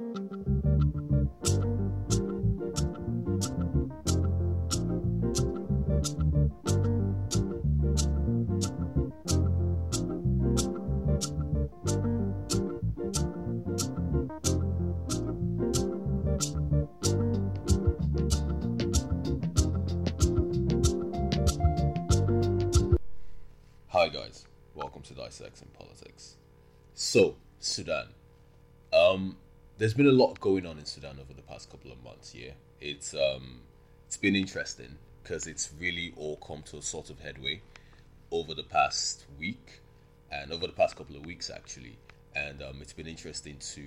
Hi guys, welcome to Dissecting Politics. So, Sudan. Um, there's been a lot going on in Sudan over the past couple of months. Yeah, it's um, it's been interesting because it's really all come to a sort of headway over the past week and over the past couple of weeks actually, and um, it's been interesting to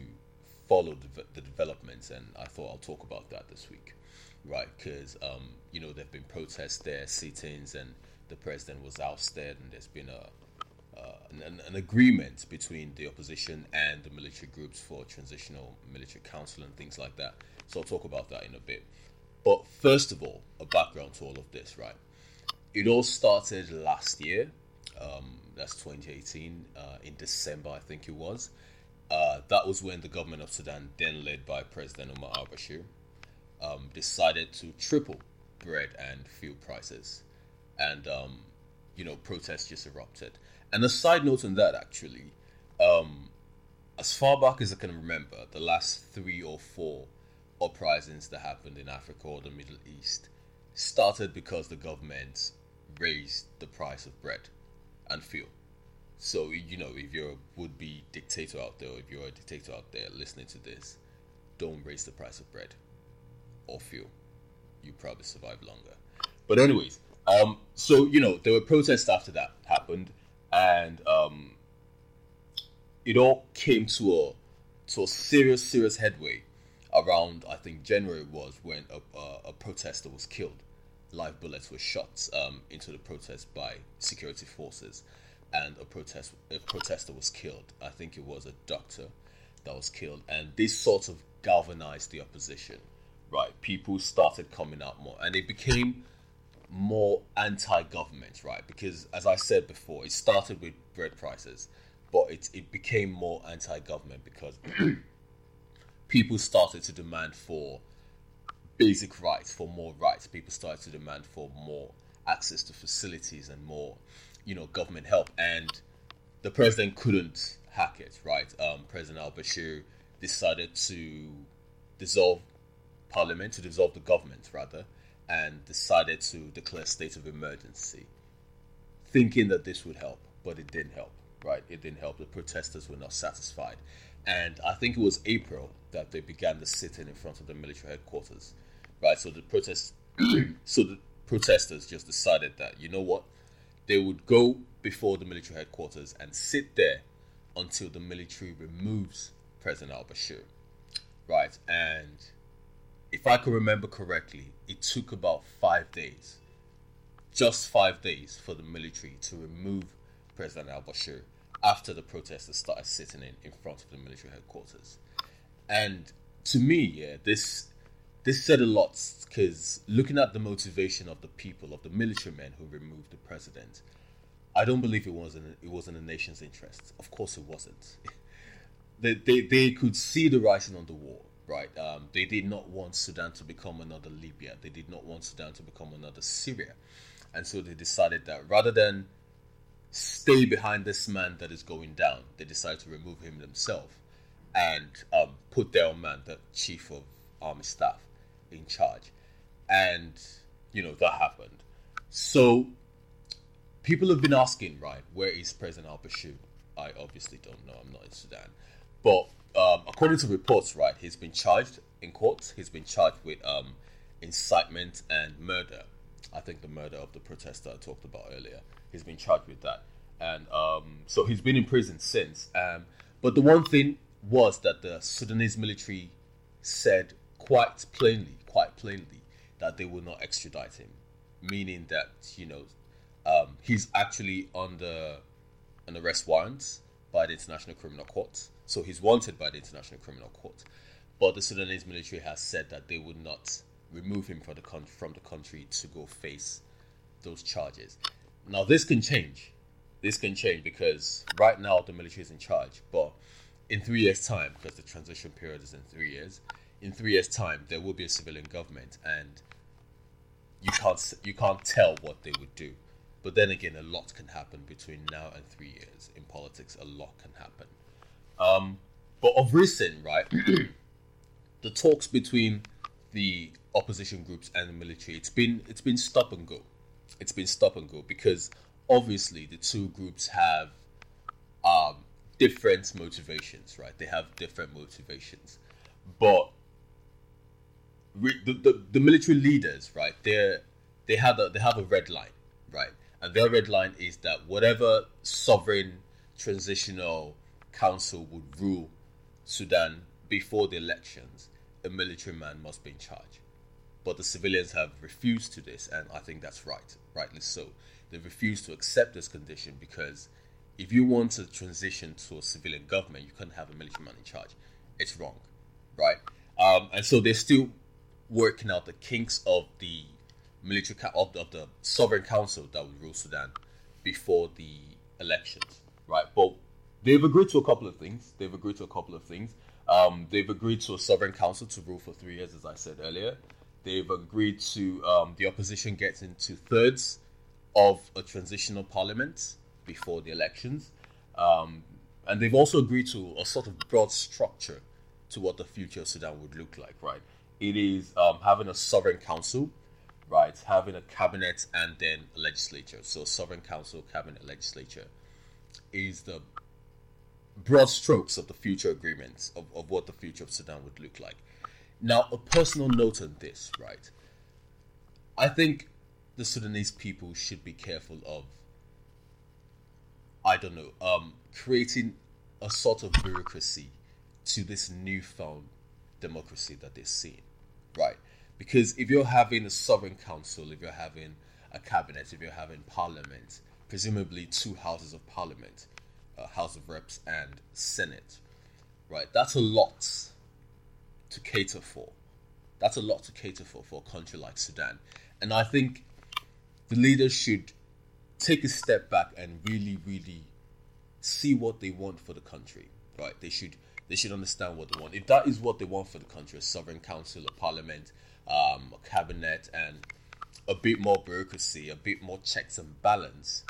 follow the, the developments. And I thought I'll talk about that this week, right? Because um, you know there've been protests there, sit-ins, and the president was ousted, and there's been a an, an agreement between the opposition and the military groups for transitional military council and things like that. So I'll talk about that in a bit. But first of all, a background to all of this, right? It all started last year. Um, that's 2018, uh, in December, I think it was. Uh, that was when the government of Sudan, then led by President Omar al Bashir, um, decided to triple bread and fuel prices. And, um, you know, protests just erupted. And a side note on that, actually, um, as far back as I can remember, the last three or four uprisings that happened in Africa or the Middle East started because the government raised the price of bread and fuel. So, you know, if you're a would be dictator out there, if you're a dictator out there listening to this, don't raise the price of bread or fuel. You probably survive longer. But, anyways, um, so, you know, there were protests after that happened and um, it all came to a to a serious serious headway around I think January was when a, a, a protester was killed. Live bullets were shot um, into the protest by security forces, and a protest a protester was killed. I think it was a doctor that was killed, and this sort of galvanized the opposition. Right, people started coming out more, and it became more anti-government, right? Because as I said before, it started with bread prices, but it it became more anti-government because people started to demand for basic rights, for more rights. People started to demand for more access to facilities and more, you know, government help. And the president couldn't hack it, right? Um, president Al Bashir decided to dissolve parliament, to dissolve the government, rather and decided to declare state of emergency, thinking that this would help, but it didn't help, right? It didn't help. The protesters were not satisfied. And I think it was April that they began the sitting in front of the military headquarters, right? So the protest, so the protesters just decided that you know what, they would go before the military headquarters and sit there until the military removes President Al Bashir, right? And if I can remember correctly, it took about five days, just five days, for the military to remove President al Bashir after the protesters started sitting in, in front of the military headquarters. And to me, yeah, this this said a lot because looking at the motivation of the people, of the military men who removed the president, I don't believe it was in, it was in the nation's interest. Of course, it wasn't. they, they, they could see the writing on the wall right? Um, they did not want Sudan to become another Libya. They did not want Sudan to become another Syria. And so they decided that rather than stay behind this man that is going down, they decided to remove him themselves and um, put their own man, the chief of army staff, in charge. And, you know, that happened. So people have been asking, right, where is President al Bashir? I obviously don't know. I'm not in Sudan. But um, according to reports, right, he's been charged in court. He's been charged with um, incitement and murder. I think the murder of the protester I talked about earlier. He's been charged with that, and um, so he's been in prison since. Um, but the one thing was that the Sudanese military said quite plainly, quite plainly, that they will not extradite him, meaning that you know um, he's actually under an arrest warrant by the International Criminal Court so he's wanted by the International Criminal Court. But the Sudanese military has said that they would not remove him from the, con- from the country to go face those charges. Now, this can change. This can change because right now the military is in charge. But in three years' time, because the transition period is in three years, in three years' time there will be a civilian government, and you can't you can't tell what they would do. But then again, a lot can happen between now and three years in politics. A lot can happen. Um, but of recent, right, the talks between the opposition groups and the military, it's been it's been stop and go. It's been stop and go because obviously the two groups have um, different motivations, right? They have different motivations, but re- the, the, the military leaders, right? They they have a they have a red line, right? And their red line is that whatever sovereign transitional council would rule Sudan before the elections, a military man must be in charge. But the civilians have refused to this, and I think that's right, rightly so. They refuse to accept this condition because if you want to transition to a civilian government, you can't have a military man in charge. It's wrong, right? Um, and so they're still working out the kinks of the military of the, of the sovereign council that would rule Sudan before the elections, right? But they've agreed to a couple of things. They've agreed to a couple of things. Um, they've agreed to a sovereign council to rule for three years, as I said earlier. They've agreed to um, the opposition gets into thirds of a transitional parliament before the elections. Um, and they've also agreed to a sort of broad structure to what the future of Sudan would look like, right? It is um, having a sovereign council, right? Having a cabinet and then a legislature. So, sovereign council, cabinet, legislature is the broad strokes of the future agreements of, of what the future of Sudan would look like. Now, a personal note on this, right? I think the Sudanese people should be careful of, I don't know, um, creating a sort of bureaucracy to this newfound democracy that they're seeing, right? Because if you're having a sovereign council, if you're having a cabinet, if you're having parliament, presumably two houses of parliament, uh, House of Reps and Senate, right? That's a lot to cater for. That's a lot to cater for for a country like Sudan. And I think the leaders should take a step back and really, really see what they want for the country. Right? They should they should understand what they want. If that is what they want for the country, a sovereign council, a parliament, um, a cabinet, and a bit more bureaucracy, a bit more checks and balance,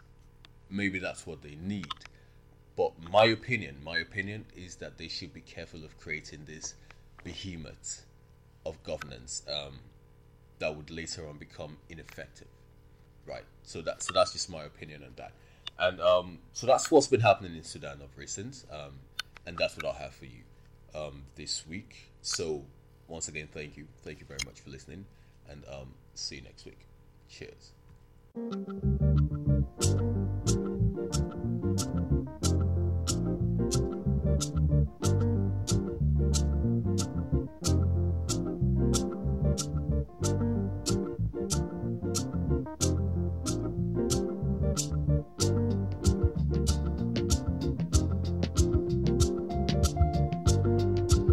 maybe that's what they need. But my opinion, my opinion is that they should be careful of creating this behemoth of governance um, that would later on become ineffective. Right. So that so that's just my opinion on that. And um, so that's what's been happening in Sudan of recent. Um, and that's what I have for you um, this week. So once again, thank you, thank you very much for listening, and um, see you next week. Cheers.